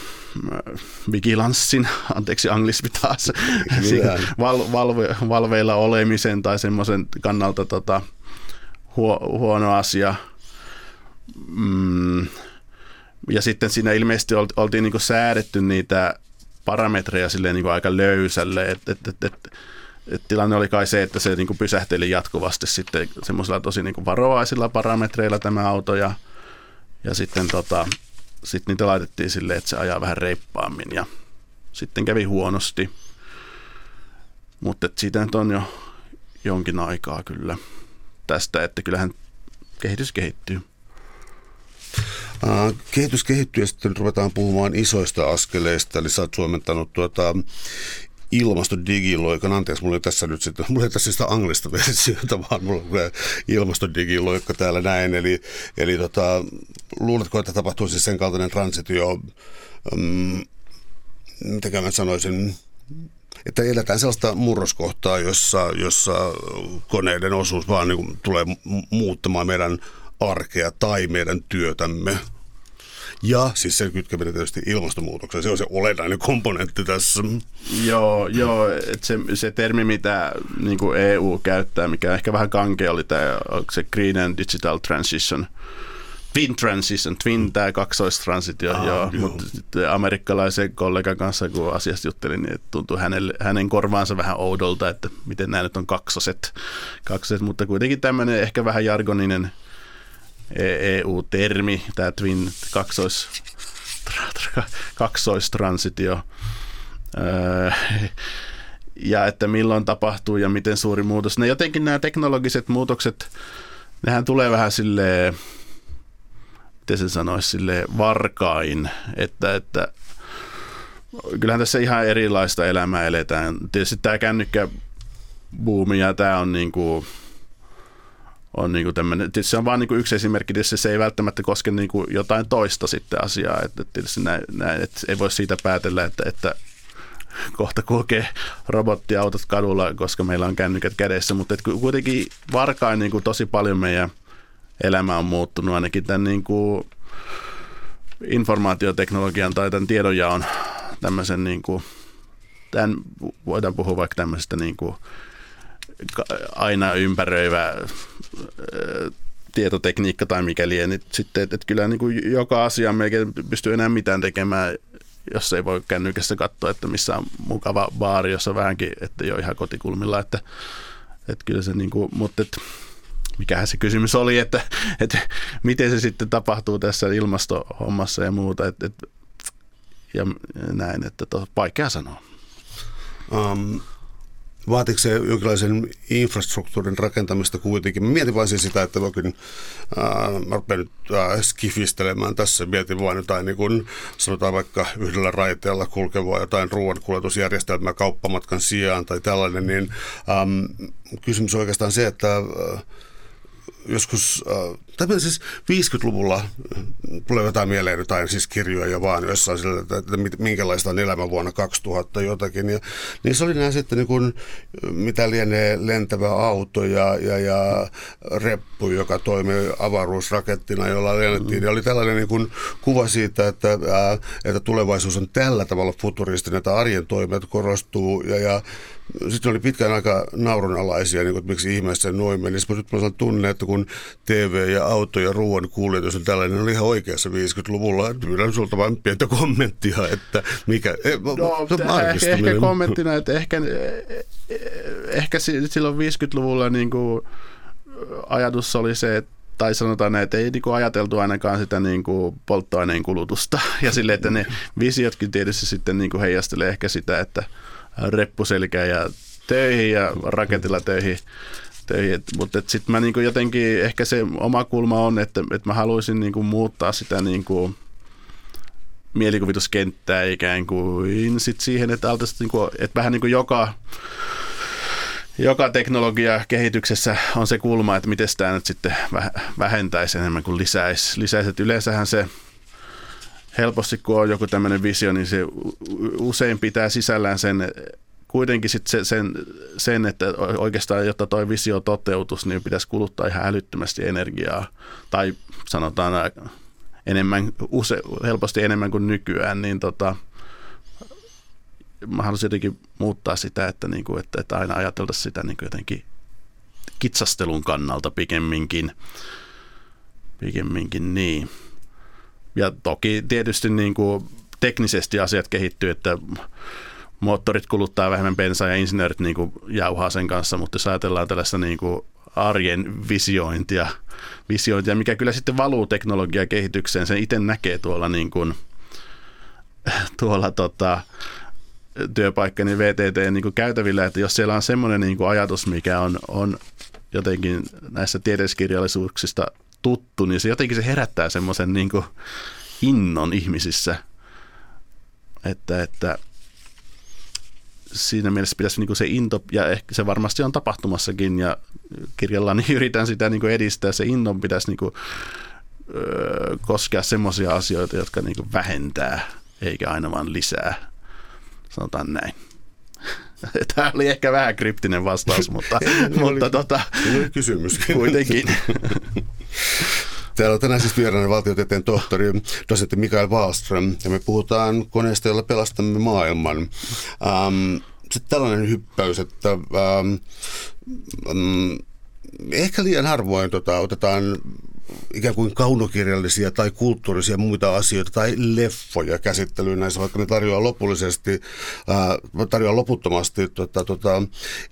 äh, vigilanssin, anteeksi anglismi taas, val, valve, valveilla olemisen tai semmoisen kannalta tota, huo, huono asia. Mm, ja sitten siinä ilmeisesti oltiin niin säädetty niitä parametreja silleen niin aika löysälle, että et, et, et, et tilanne oli kai se, että se niin pysähteli jatkuvasti sitten semmoisilla tosi niin varovaisilla parametreilla tämä auto ja, ja sitten tota, sit niitä laitettiin silleen, että se ajaa vähän reippaammin ja sitten kävi huonosti. Mutta siitä nyt on jo jonkin aikaa kyllä tästä, että kyllähän kehitys kehittyy. Kehitys kehittyy ja sitten ruvetaan puhumaan isoista askeleista, eli sä oot suomentanut tuota ilmastodigiloikan, anteeksi, mulla ei tässä nyt sitten, mulla ei tässä sitä anglista versiota, vaan mulla on ilmastodigiloikka täällä näin, eli, eli tota, luuletko, että tapahtuu siis sen kaltainen transitio, um, mitä mä sanoisin, että eletään sellaista murroskohtaa, jossa, jossa koneiden osuus vaan niin kuin tulee muuttamaan meidän arkea tai meidän työtämme. Ja siis sen kytkeminen tietysti ilmastonmuutokseen, se on se olennainen komponentti tässä. Joo, joo että se, se termi, mitä niin kuin EU käyttää, mikä ehkä vähän kankea oli tämä, se Green and Digital Transition, Twin Transition, Twin tämä kaksoistransitio, ah, joo, joo. mutta sitten amerikkalaisen kollegan kanssa, kun asiasta juttelin, niin tuntui hänelle, hänen korvaansa vähän oudolta, että miten nämä nyt on kaksoset, kaksoset mutta kuitenkin tämmöinen ehkä vähän jargoninen EU-termi, e tämä Twin kaksois, kaksoistransitio. Öö, ja että milloin tapahtuu ja miten suuri muutos. Ne jotenkin nämä teknologiset muutokset, nehän tulee vähän sille miten se sanoisi, sille varkain, että, että kyllähän tässä ihan erilaista elämää eletään. Tietysti tämä kännykkä buumi ja tämä on niin kuin, on niin tämmöinen, se on vain niin yksi esimerkki, tietysti se ei välttämättä koske niin jotain toista sitten asiaa, että tietysti näin, näin, että ei voi siitä päätellä, että, että kohta kulkee robottiautot kadulla, koska meillä on kännykät kädessä, mutta että kuitenkin varkain niin kuin tosi paljon meidän elämä on muuttunut ainakin tämän niin kuin informaatioteknologian tai tämän tiedonjaon tämmöisen niin kuin, tämän, voidaan puhua vaikka tämmöisestä niin kuin aina ympäröivä tietotekniikka tai mikäli, niin sitten, että, että kyllä niin kuin joka asia melkein pystyy enää mitään tekemään jos ei voi kännykässä katsoa, että missä on mukava baari, jossa vähänkin, että ole ihan kotikulmilla, että, että kyllä se niin kuin, mutta että mikähän se kysymys oli, että, että miten se sitten tapahtuu tässä ilmastohommassa ja muuta, että, että ja näin, että to, vaikea sanoa. Um, vaatiko se jonkinlaisen infrastruktuurin rakentamista kuitenkin? Mä mietin vain siis sitä, että voikin, äh, mä rupean nyt äh, skifistelemään tässä, mietin vain jotain niin kuin, sanotaan vaikka yhdellä raiteella kulkevaa jotain ruoankuljetusjärjestelmää kauppamatkan sijaan tai tällainen, niin ähm, kysymys on oikeastaan se, että äh, joskus, äh, siis 50-luvulla äh, tulee jotain mieleen jotain siis kirjoja vaan jossain sillä, että, että minkälaista on elämä vuonna 2000 jotakin. Ja, niin se oli nämä sitten niin kuin, mitä lienee lentävä auto ja, ja, ja reppu, joka toimii avaruusrakettina, jolla lennettiin. Ja oli tällainen niin kuin kuva siitä, että, äh, että tulevaisuus on tällä tavalla futuristinen, että arjen toimet korostuu ja, ja sitten oli pitkään aika naurunalaisia, niin kuin, että miksi ihmeessä noin meni. Sitten mä tunne, että kun TV ja auto ja ruoan kuljetus on tällainen, oli ihan oikeassa 50-luvulla. Pyydän sulta vain pientä kommenttia, että mikä... E, no, ehkä, ehkä kommenttina, että ehkä, ehkä silloin 50-luvulla niin kuin ajatus oli se, että tai sanotaan, että ei niin ajateltu ainakaan sitä niin kuin polttoaineen kulutusta. Ja sille, että ne visiotkin tietysti sitten niin kuin heijastelee ehkä sitä, että reppuselkä ja töihin ja raketilla töihin. töihin. Mutta sitten mä niinku jotenkin, ehkä se oma kulma on, että, että mä haluaisin niinku muuttaa sitä niinku mielikuvituskenttää ikään kuin sit siihen, että, niinku, että vähän niin kuin joka, joka teknologia kehityksessä on se kulma, että miten tämä nyt sitten vähentäisi enemmän kuin lisäisi. lisäisi. Että yleensähän se helposti, kun on joku tämmöinen visio, niin se usein pitää sisällään sen kuitenkin sit se, sen, sen, että oikeastaan jotta tuo visio toteutus, niin pitäisi kuluttaa ihan älyttömästi energiaa. Tai sanotaan enemmän, use, helposti enemmän kuin nykyään, niin tota, mä haluaisin jotenkin muuttaa sitä, että, niin kuin, että, että aina ajateltaisiin sitä niin kuin jotenkin kitsastelun kannalta pikemminkin. Pikemminkin niin. Ja toki tietysti niin kuin teknisesti asiat kehittyy, että moottorit kuluttaa vähemmän bensaa ja insinöörit niin kuin jauhaa sen kanssa, mutta jos ajatellaan tällaista niin kuin arjen visiointia, visiointia, mikä kyllä sitten valuu teknologiakehitykseen, sen itse näkee tuolla, niin kuin, tuolla tota, työpaikkani VTT niin kuin käytävillä, että jos siellä on semmoinen niin kuin ajatus, mikä on, on jotenkin näissä tiedeskirjallisuuksista tuttu, niin se jotenkin se herättää semmoisen niin innon ihmisissä, että, että siinä mielessä pitäisi niin kuin se into, ja ehkä se varmasti on tapahtumassakin, ja kirjalla niin yritän sitä niin kuin edistää, se innon pitäisi niin kuin, öö, koskea semmoisia asioita, jotka niin kuin vähentää, eikä aina vaan lisää, sanotaan näin. Tämä oli ehkä vähän kryptinen vastaus, mutta, mutta tota, kysymys. kuitenkin. Täällä on tänään siis vieraana valtiotieteen tohtori, dosentti Mikael Wallström, ja me puhutaan koneesta, jolla pelastamme maailman. Ähm, sitten tällainen hyppäys, että ähm, ähm, ehkä liian harvoin tota, otetaan ikään kuin kaunokirjallisia tai kulttuurisia muita asioita tai leffoja käsittelyyn näissä, vaikka ne tarjoaa lopullisesti, äh, tarjoaa loputtomasti tota, tota,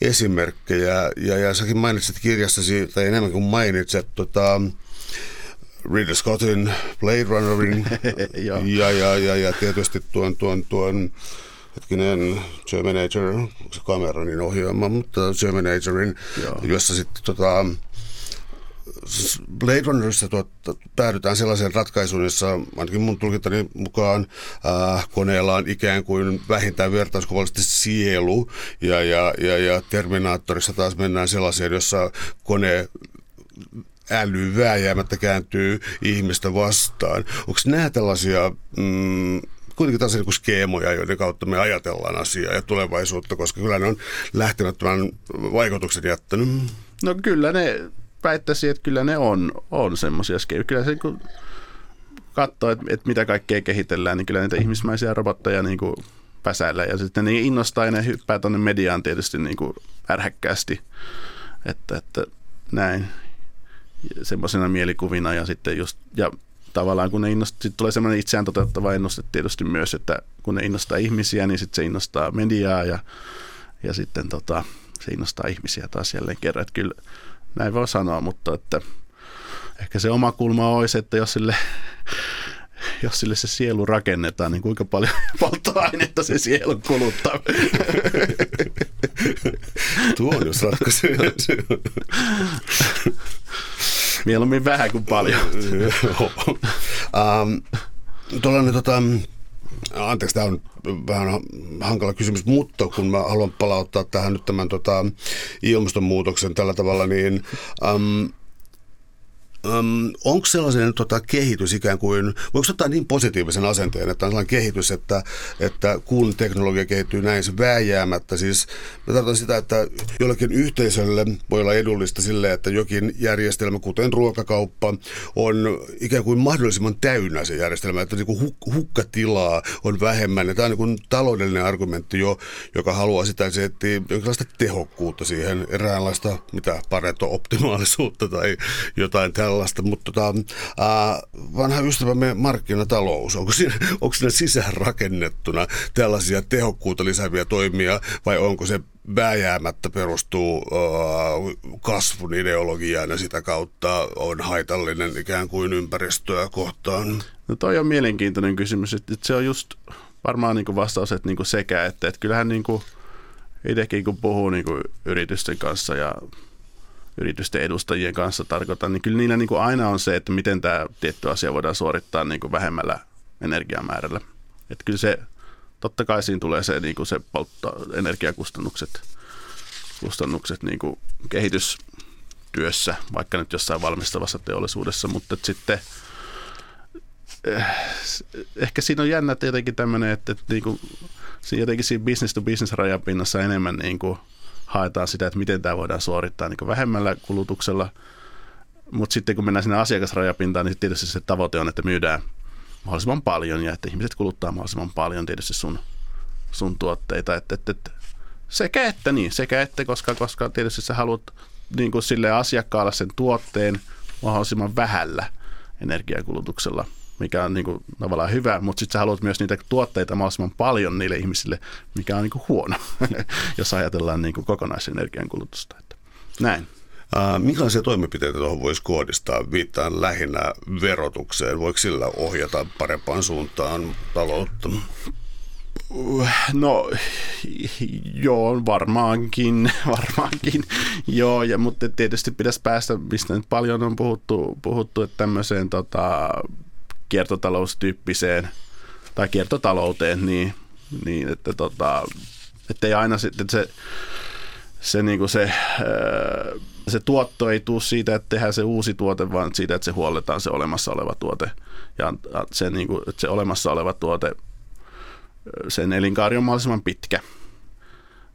esimerkkejä. Ja, ja säkin mainitsit kirjassasi, tai enemmän kuin mainitset, tota, Ridley Scottin Blade Runnerin ja, ja, ja, ja tietysti tuon, tuon, tuon hetkinen Terminator, se Cameronin ohjaama, mutta Terminatorin, Joo. jossa sitten tota, Blade Runnerissa tuotta, päädytään sellaiseen ratkaisuun, jossa ainakin mun tulkintani mukaan äh, koneella on ikään kuin vähintään vertauskuvallisesti sielu, ja, ja, ja, ja Terminaattorissa taas mennään sellaiseen, jossa kone äly vääjäämättä kääntyy ihmistä vastaan. Onko nämä tällaisia mm, kuitenkin taas niin skeemoja, joiden kautta me ajatellaan asiaa ja tulevaisuutta, koska kyllä ne on lähtenyt tämän vaikutuksen jättänyt. No kyllä ne, väittäisin, että kyllä ne on, on semmoisia skeemoja. Kyllä se kun katsoo, että, että mitä kaikkea kehitellään, niin kyllä niitä ihmismäisiä robotteja niin kuin päsäillä ja sitten ne innostaa ja ne hyppää tuonne mediaan tietysti niin kuin ärhäkkäästi. Että, että näin semmoisena mielikuvina ja sitten just, ja tavallaan kun ne innost, tulee semmoinen itseään toteuttava ennuste tietysti myös, että kun ne innostaa ihmisiä, niin sitten se innostaa mediaa ja, ja sitten tota, se innostaa ihmisiä taas jälleen kerran. Että kyllä näin voi sanoa, mutta että ehkä se oma kulma olisi, että jos sille, jos sille se sielu rakennetaan, niin kuinka paljon polttoainetta se sielu kuluttaa. Tuo on jos ratkaisu. Mieluummin vähän kuin paljon. um, tuollainen tota, anteeksi, tämä on vähän hankala kysymys, mutta kun mä haluan palauttaa tähän nyt tämän tota, ilmastonmuutoksen tällä tavalla, niin um, Um, onko sellainen tota, kehitys ikään kuin, voiko ottaa niin positiivisen asenteen, että on sellainen kehitys, että, että kun teknologia kehittyy näin, se vääjäämättä, siis mä tarkoitan sitä, että jollekin yhteisölle voi olla edullista sille, että jokin järjestelmä, kuten ruokakauppa, on ikään kuin mahdollisimman täynnä se järjestelmä, että niin kuin huk- hukkatilaa on vähemmän. Ja tämä on niin kuin taloudellinen argumentti jo, joka haluaa sitä, että se etsii jonkinlaista tehokkuutta siihen, eräänlaista, mitä pareto-optimaalisuutta tai jotain tällaista tällaista, mutta tota, äh, vanha ystävämme markkinatalous, onko siinä, onko siinä sisäänrakennettuna tällaisia tehokkuutta lisääviä toimia vai onko se vääjäämättä perustuu äh, kasvun ideologiaan ja sitä kautta on haitallinen ikään kuin ympäristöä kohtaan? No toi on mielenkiintoinen kysymys, että se on just varmaan niin kuin vastaus, että niin kuin sekä, että, että kyllähän niin kuin itsekin kun puhuu niin kuin yritysten kanssa ja yritysten edustajien kanssa tarkoitan, niin kyllä niillä niin kuin aina on se, että miten tämä tietty asia voidaan suorittaa niin kuin vähemmällä energiamäärällä. Että kyllä se, totta kai siinä tulee se, niin kuin se polttoenergiakustannukset kustannukset niin kuin kehitystyössä, vaikka nyt jossain valmistavassa teollisuudessa, mutta sitten eh, ehkä siinä on jännä tietenkin tämmöinen, että, että niin kuin, jotenkin siinä business to business rajapinnassa enemmän niin kuin – haetaan sitä, että miten tämä voidaan suorittaa niin vähemmällä kulutuksella. Mutta sitten kun mennään sinne asiakasrajapintaan, niin tietysti se tavoite on, että myydään mahdollisimman paljon ja että ihmiset kuluttaa mahdollisimman paljon tietysti sun, sun tuotteita. Että, että, että sekä että niin, sekä että, koska, koska tietysti sä haluat niin kuin sille asiakkaalle sen tuotteen mahdollisimman vähällä energiakulutuksella – mikä on niin kuin, tavallaan hyvä, mutta sitten sä haluat myös niitä tuotteita mahdollisimman paljon niille ihmisille, mikä on niin kuin huono, jos ajatellaan niin kuin kokonaisenergian kulutusta. Että näin. Minkälaisia toimenpiteitä tuohon voisi kohdistaa? Viittaan lähinnä verotukseen. Voiko sillä ohjata parempaan suuntaan taloutta? No joo, varmaankin, varmaankin, joo, ja, mutta tietysti pitäisi päästä, mistä nyt paljon on puhuttu, puhuttu että tämmöiseen tota, kiertotaloustyyppiseen tai kiertotalouteen, niin, niin että tota, ei aina sitten se, se, niin kuin se, se tuotto ei tule siitä, että tehdään se uusi tuote, vaan siitä, että se huolletaan se olemassa oleva tuote. Ja se, niin kuin, että se olemassa oleva tuote, sen elinkaari on mahdollisimman pitkä.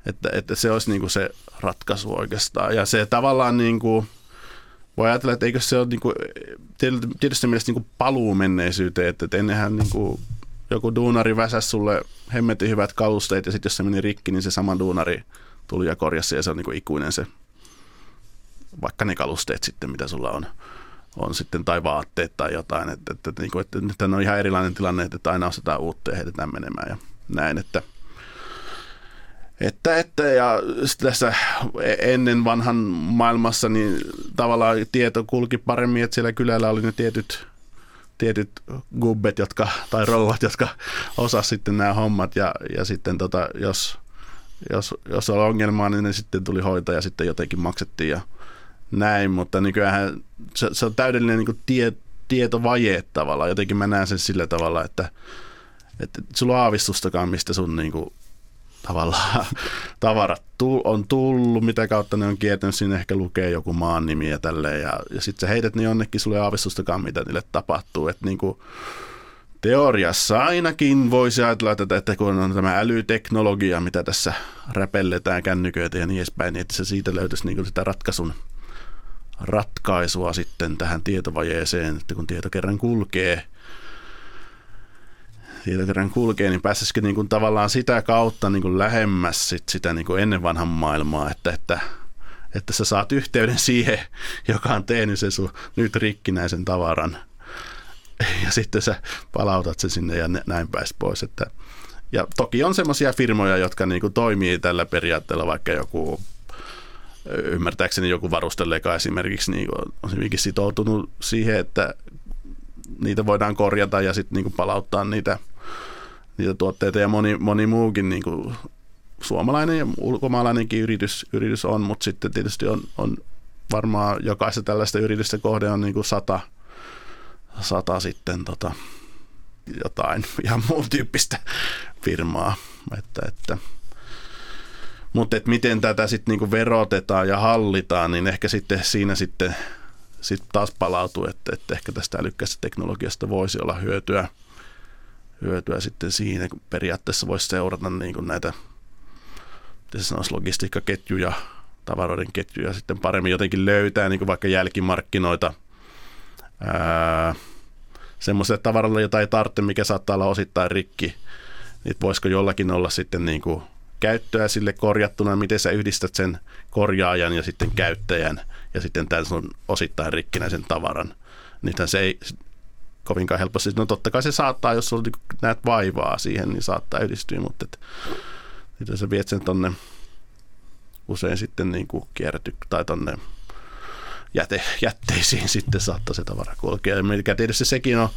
Että, että se olisi niin kuin se ratkaisu oikeastaan. Ja se tavallaan niin kuin, voi ajatella, että eikö se ole niin kuin, tietysti mielestä niin paluu menneisyyteen, että ennenhän niin kuin, joku duunari väsäs sulle hemmetin hyvät kalusteet ja sitten jos se meni rikki, niin se sama duunari tuli ja korjasi ja se on niin kuin ikuinen se, vaikka ne kalusteet sitten, mitä sulla on, on sitten, tai vaatteet tai jotain. Että, että, että, niin kuin, että nyt on ihan erilainen tilanne, että aina ostetaan uutta ja heitetään menemään ja näin, että – että, että ja tässä ennen vanhan maailmassa niin tavallaan tieto kulki paremmin, että siellä kylällä oli ne tietyt, tietyt gubbet, jotka, tai rouvat, jotka osas sitten nämä hommat ja, ja sitten tota, jos, jos, jos oli ongelmaa, niin ne sitten tuli hoitaa ja sitten jotenkin maksettiin ja näin, mutta nykyään se, se on täydellinen niin tie, tietovaje tavallaan. Jotenkin mä näen sen sillä tavalla, että, että sulla on aavistustakaan, mistä sun niin kuin, tavallaan tavarat on tullut, mitä kautta ne on kiertänyt, sinne ehkä lukee joku maan nimi ja tälleen, ja, ja sitten sä heität ne jonnekin, sulle aavistustakaan, mitä niille tapahtuu, että niin kuin, teoriassa ainakin voisi ajatella, että, että kun on tämä älyteknologia, mitä tässä räpelletään kännyköitä ja niin edespäin, niin että se siitä löytäisi niin sitä ratkaisun ratkaisua sitten tähän tietovajeeseen, että kun tieto kerran kulkee – kerran kulkee, niin pääsisikö niin kuin tavallaan sitä kautta niin kuin lähemmäs sit sitä niin kuin ennen vanhan maailmaa, että, että, että sä saat yhteyden siihen, joka on tehnyt sen sun nyt rikkinäisen tavaran. Ja sitten sä palautat sen sinne ja näin pääs pois, että, ja toki on semmoisia firmoja, jotka niin kuin toimii tällä periaatteella, vaikka joku ymmärtääkseni joku varustelleka esimerkiksi niin on hyvinkin sitoutunut siihen, että niitä voidaan korjata ja sitten niin palauttaa niitä, niitä tuotteita ja moni, moni muukin niin kuin suomalainen ja ulkomaalainenkin yritys, yritys on, mutta sitten tietysti on, on varmaan jokaista tällaista yritystä kohde on niin kuin sata, sata sitten tota, jotain ihan muun tyyppistä firmaa. Että, että, mutta et miten tätä sitten niinku verotetaan ja hallitaan, niin ehkä sitten siinä sitten sit taas palautuu, että, että ehkä tästä älykkästä teknologiasta voisi olla hyötyä, hyötyä sitten siinä, kun periaatteessa voisi seurata niin kuin näitä sanoisi, logistiikkaketjuja, tavaroiden ketjuja sitten paremmin jotenkin löytää niin kuin vaikka jälkimarkkinoita semmoiselle tavaralle, jota ei tarvitse, mikä saattaa olla osittain rikki, niin voisiko jollakin olla sitten niin kuin käyttöä sille korjattuna, miten sä yhdistät sen korjaajan ja sitten käyttäjän ja sitten tämän sun osittain rikkinäisen tavaran. Niinhän se ei kovinkaan helposti, no totta kai se saattaa, jos sulla näet vaivaa siihen, niin saattaa yhdistyä, mutta et, miten sä viet sen tonne usein sitten niin kuin kierty, tai tonne jäte, jätteisiin sitten saattaa se tavara kulkea. Mikä tietysti sekin on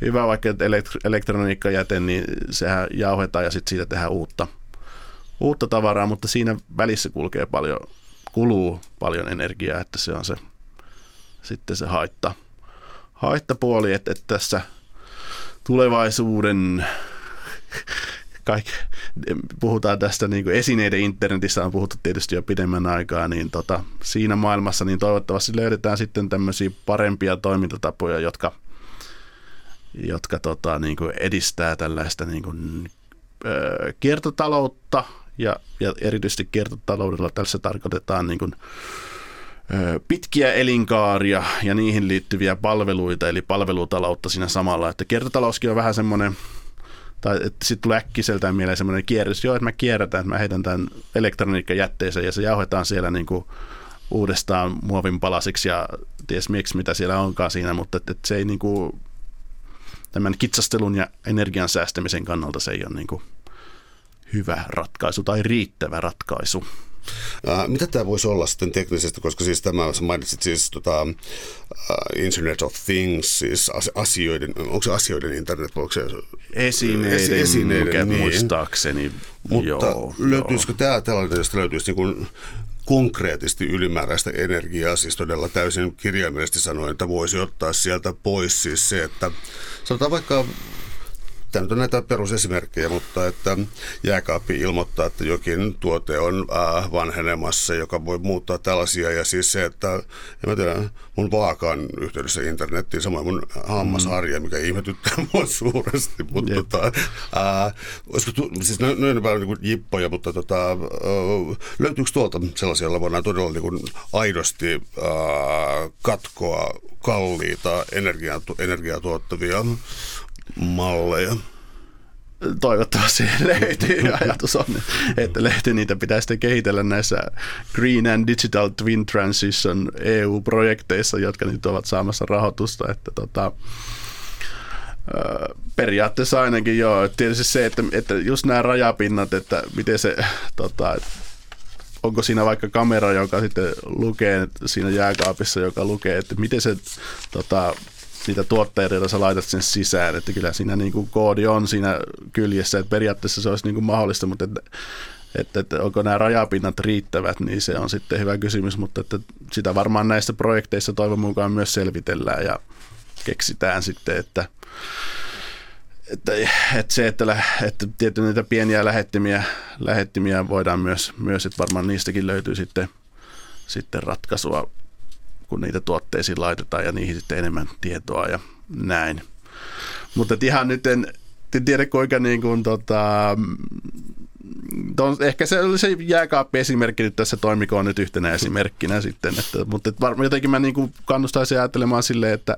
hyvä, vaikka elektroniikkajäte, niin sehän jauhetaan ja sitten siitä tehdään uutta, uutta tavaraa, mutta siinä välissä kulkee paljon, kuluu paljon energiaa, että se on se sitten se haitta, haittapuoli, että, että tässä tulevaisuuden kaikki, puhutaan tästä niin kuin esineiden internetissä on puhuttu tietysti jo pidemmän aikaa, niin tota, siinä maailmassa niin toivottavasti löydetään sitten tämmöisiä parempia toimintatapoja, jotka, jotka tota, niin kuin edistää tällaista niin kuin, ö, kiertotaloutta ja, ja erityisesti kiertotaloudella tässä tarkoitetaan niin kuin, pitkiä elinkaaria ja niihin liittyviä palveluita, eli palvelutaloutta siinä samalla. Että kiertotalouskin on vähän semmoinen tai sitten tulee äkkiseltään mieleen semmoinen kierrys, joo, että mä kierrätän, että mä heitän tämän elektroniikkajätteeseen ja se jauhetaan siellä niin kuin uudestaan muovin palasiksi ja ties miksi, mitä siellä onkaan siinä, mutta että, että se ei niin kuin, tämän kitsastelun ja energian säästämisen kannalta se ei ole niin kuin hyvä ratkaisu tai riittävä ratkaisu. Uh, mitä tämä voisi olla sitten teknisesti, koska siis tämä, sä mainitsit siis tota, uh, Internet of Things, siis asioiden, onko se asioiden internet, onko se esineiden, esineiden niin. muistaakseni. Mutta joo, löytyisikö joo. tämä tällainen, josta löytyisi niin kuin konkreettisesti ylimääräistä energiaa, siis todella täysin kirjaimellisesti sanoen, että voisi ottaa sieltä pois siis se, että sanotaan vaikka Tämä nyt on näitä perusesimerkkejä, mutta että jääkaappi ilmoittaa, että jokin tuote on äh, vanhenemassa, joka voi muuttaa tällaisia. Ja siis se, että en mä tiedä, mun vaakaan yhteydessä internettiin, samoin mun hammasharja, mikä ihmetyttää mua suuresti. Mutta yep. tota, äh, olisiko siis ne, ne on vähän niin kuin jippoja, mutta tota, äh, löytyykö tuolta sellaisia, joilla voidaan todella niin kuin aidosti äh, katkoa kalliita energiaa, energiaa tuottavia malleja? Toivottavasti löytyy. Ajatus on, että lehti niitä pitää sitten kehitellä näissä Green and Digital Twin Transition EU-projekteissa, jotka nyt ovat saamassa rahoitusta. Että tota, periaatteessa ainakin joo. Tietysti se, että, että just nämä rajapinnat, että miten se, tota, onko siinä vaikka kamera, joka sitten lukee siinä jääkaapissa, joka lukee, että miten se tota, niitä tuotteita, joita sä laitat sen sisään. Että kyllä siinä niin kuin koodi on siinä kyljessä, että periaatteessa se olisi niin kuin mahdollista, mutta että, että, että onko nämä rajapinnat riittävät, niin se on sitten hyvä kysymys, mutta että sitä varmaan näissä projekteissa toivon mukaan myös selvitellään ja keksitään sitten, että, että, että se, että, että tietysti niitä pieniä lähettimiä, lähettimiä voidaan myös, myös, että varmaan niistäkin löytyy sitten, sitten ratkaisua kun niitä tuotteisiin laitetaan ja niihin sitten enemmän tietoa ja näin. Mutta ihan nyt en, en tiedä kuinka niin kuin, tota, ton, ehkä se oli se jääkaappi-esimerkki nyt tässä toimikoon nyt yhtenä esimerkkinä sitten, että, mutta et varmaan jotenkin mä niin kuin kannustaisin ajattelemaan silleen, että,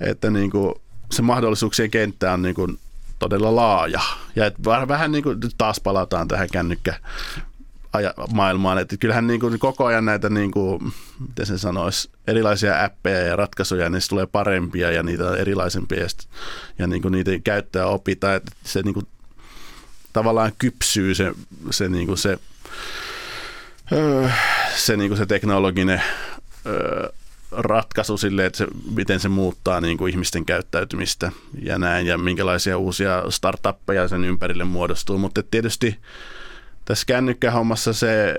että niin kuin se mahdollisuuksien kenttä on niin kuin todella laaja. Ja et vähän niin kuin, taas palataan tähän kännykkä maailmaan. Että kyllähän niin kuin koko ajan näitä, niin kuin, miten se sanoisi, erilaisia appeja ja ratkaisuja, niin tulee parempia ja niitä on erilaisempia ja, ja niin kuin niitä käyttää opitaan. Että se niin kuin tavallaan kypsyy se, se, niin kuin se, öö, se, niin kuin se teknologinen öö, ratkaisu sille, että se, miten se muuttaa niin kuin ihmisten käyttäytymistä ja näin, ja minkälaisia uusia startuppeja sen ympärille muodostuu. Mutta tietysti tässä kännykkähommassa se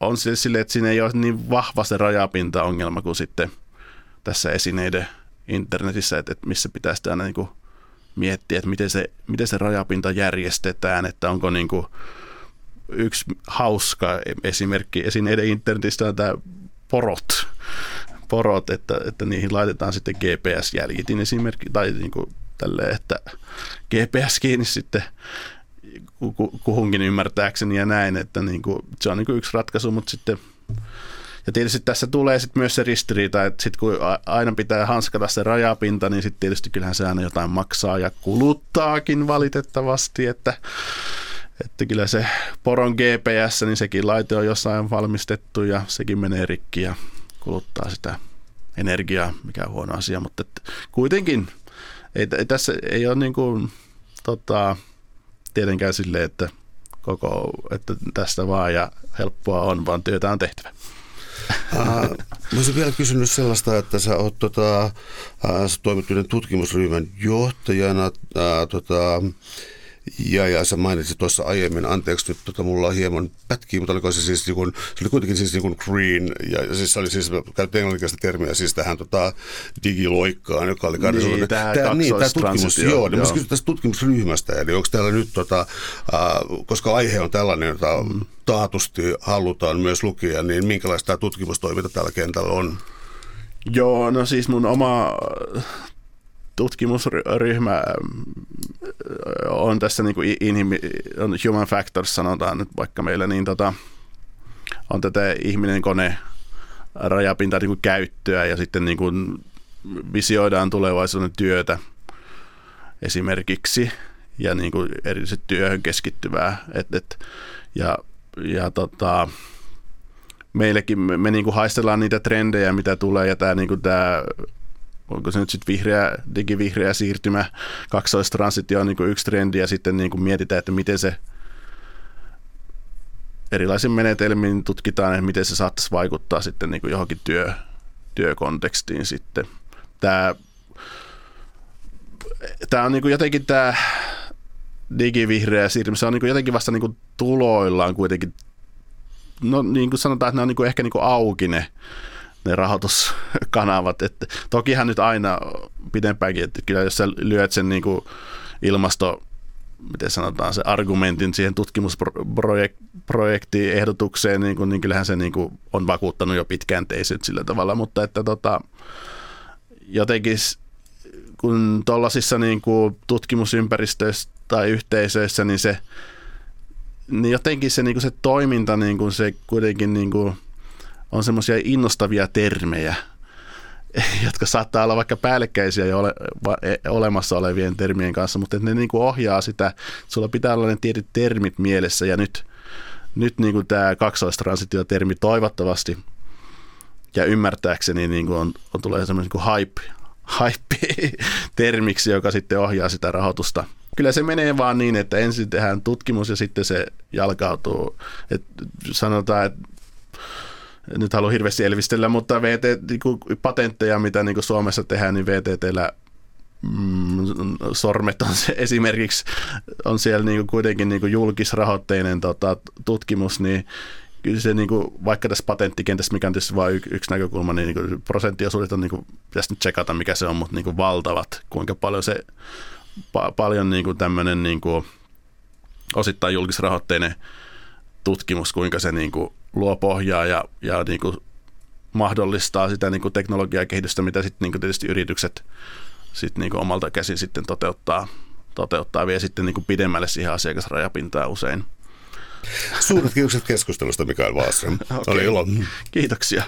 on se sille, että siinä ei ole niin vahva se rajapinta-ongelma kuin sitten tässä esineiden internetissä, että, että missä pitäisi aina niin kuin miettiä, että miten se, miten se rajapinta järjestetään, että onko niin kuin yksi hauska esimerkki esineiden internetistä on tämä porot, porot että, että niihin laitetaan sitten GPS-jäljitin esimerkki, tai niin kuin tälleen, että GPS kiinni sitten kuhunkin ymmärtääkseni ja näin, että niin kuin, se on niin kuin yksi ratkaisu, mutta sitten ja tietysti tässä tulee sitten myös se ristiriita, että sit kun aina pitää hanskata se rajapinta, niin sitten tietysti kyllähän se aina jotain maksaa ja kuluttaakin valitettavasti, että, että kyllä se poron GPS, niin sekin laite on jossain valmistettu ja sekin menee rikki ja kuluttaa sitä energiaa, mikä on huono asia, mutta kuitenkin ei, ei tässä ei ole niin kuin, tota, tietenkään silleen, että koko, että tästä vaan ja helppoa on, vaan työtä on tehtävä. Mä olisin vielä kysynyt sellaista, että sä oot tota, toimit tutkimusryhmän johtajana. Ää, tota, ja, ja sä mainitsit tuossa aiemmin, anteeksi nyt tota, mulla on hieman pätkiä, mutta oliko se siis, niin kun, se oli kuitenkin siis niin green, ja, ja siis se oli siis, käytettiin englanninkielistä termiä siis tähän tota, digiloikkaan, joka oli niin, sellainen. Tämä, tämä, niin, tämä tutkimus, joo, joo. niin mä tästä tutkimusryhmästä, eli onko täällä nyt, tota, äh, koska aihe on tällainen, jota mm. taatusti halutaan myös lukia, niin minkälaista tämä tutkimustoiminta tällä kentällä on? Joo, no siis mun oma tutkimusryhmä on tässä niin kuin inhimi, on human factors sanotaan nyt vaikka meillä, niin tota, on tätä ihminen-kone rajapinta niin kuin käyttöä ja sitten niin kuin visioidaan tulevaisuuden työtä esimerkiksi ja niin kuin erityisesti työhön keskittyvää. Et, et, ja ja tota, meillekin me, me niin kuin haistellaan niitä trendejä, mitä tulee ja tämä, niin kuin tämä onko se nyt sitten vihreä, digivihreä siirtymä, kaksoistransitio on niin kuin yksi trendi ja sitten niin kuin mietitään, että miten se erilaisin menetelmin tutkitaan, että miten se saattaisi vaikuttaa sitten niin kuin johonkin työ, työkontekstiin sitten. Tämä, tämä on niin kuin jotenkin tämä digivihreä siirtymä, se on niin kuin jotenkin vasta niin kuin tuloillaan kuitenkin, no niin kuin sanotaan, että ne on niin kuin ehkä niin kuin auki ne ne rahoituskanavat. Että tokihan nyt aina pidempäänkin, että kyllä jos sä lyöt sen niin kuin ilmasto, miten sanotaan, se argumentin siihen tutkimusprojektiin ehdotukseen, niin, kuin, niin kyllähän se niin kuin on vakuuttanut jo pitkään teisyt sillä tavalla, mutta että tota, jotenkin kun tuollaisissa niin tutkimusympäristöissä tai yhteisöissä, niin se niin jotenkin se, niin kuin se toiminta, niin kuin se kuitenkin niin kuin on semmoisia innostavia termejä, jotka saattaa olla vaikka päällekkäisiä jo ole, va, e, olemassa olevien termien kanssa, mutta ne niin kuin ohjaa sitä, sulla pitää olla ne tietyt termit mielessä ja nyt, nyt niin kuin tämä kaksoistransitiotermi toivottavasti ja ymmärtääkseni niin kuin on, on tulee semmoinen niin hype, hype-termiksi, joka sitten ohjaa sitä rahoitusta. Kyllä se menee vaan niin, että ensin tehdään tutkimus ja sitten se jalkautuu. Et sanotaan, että nyt haluan hirveästi elvistellä, mutta VT, niin patentteja, mitä niin Suomessa tehdään, niin VTTllä mm, sormet on se esimerkiksi, on siellä niin kuin kuitenkin niin julkisrahoitteinen tota, tutkimus, niin kyllä se niin kuin, vaikka tässä patenttikentässä, mikä on tietysti vain y- yksi näkökulma, niin, niin kuin prosenttiosuudet on, niin kuin, pitäisi nyt tsekata mikä se on, mutta niin kuin valtavat, kuinka paljon se, pa- paljon niin kuin tämmöinen niin kuin, osittain julkisrahoitteinen tutkimus, kuinka se niin kuin, luo pohjaa ja, ja niin kuin mahdollistaa sitä niin kuin teknologiakehitystä, mitä sitten niin kuin tietysti yritykset sit niin kuin omalta käsin sitten toteuttaa, toteuttaa vie sitten niin kuin pidemmälle siihen asiakasrajapintaan usein. Suuret kiitokset keskustelusta Mikael Wahlström. okay. Oli ilo. Kiitoksia.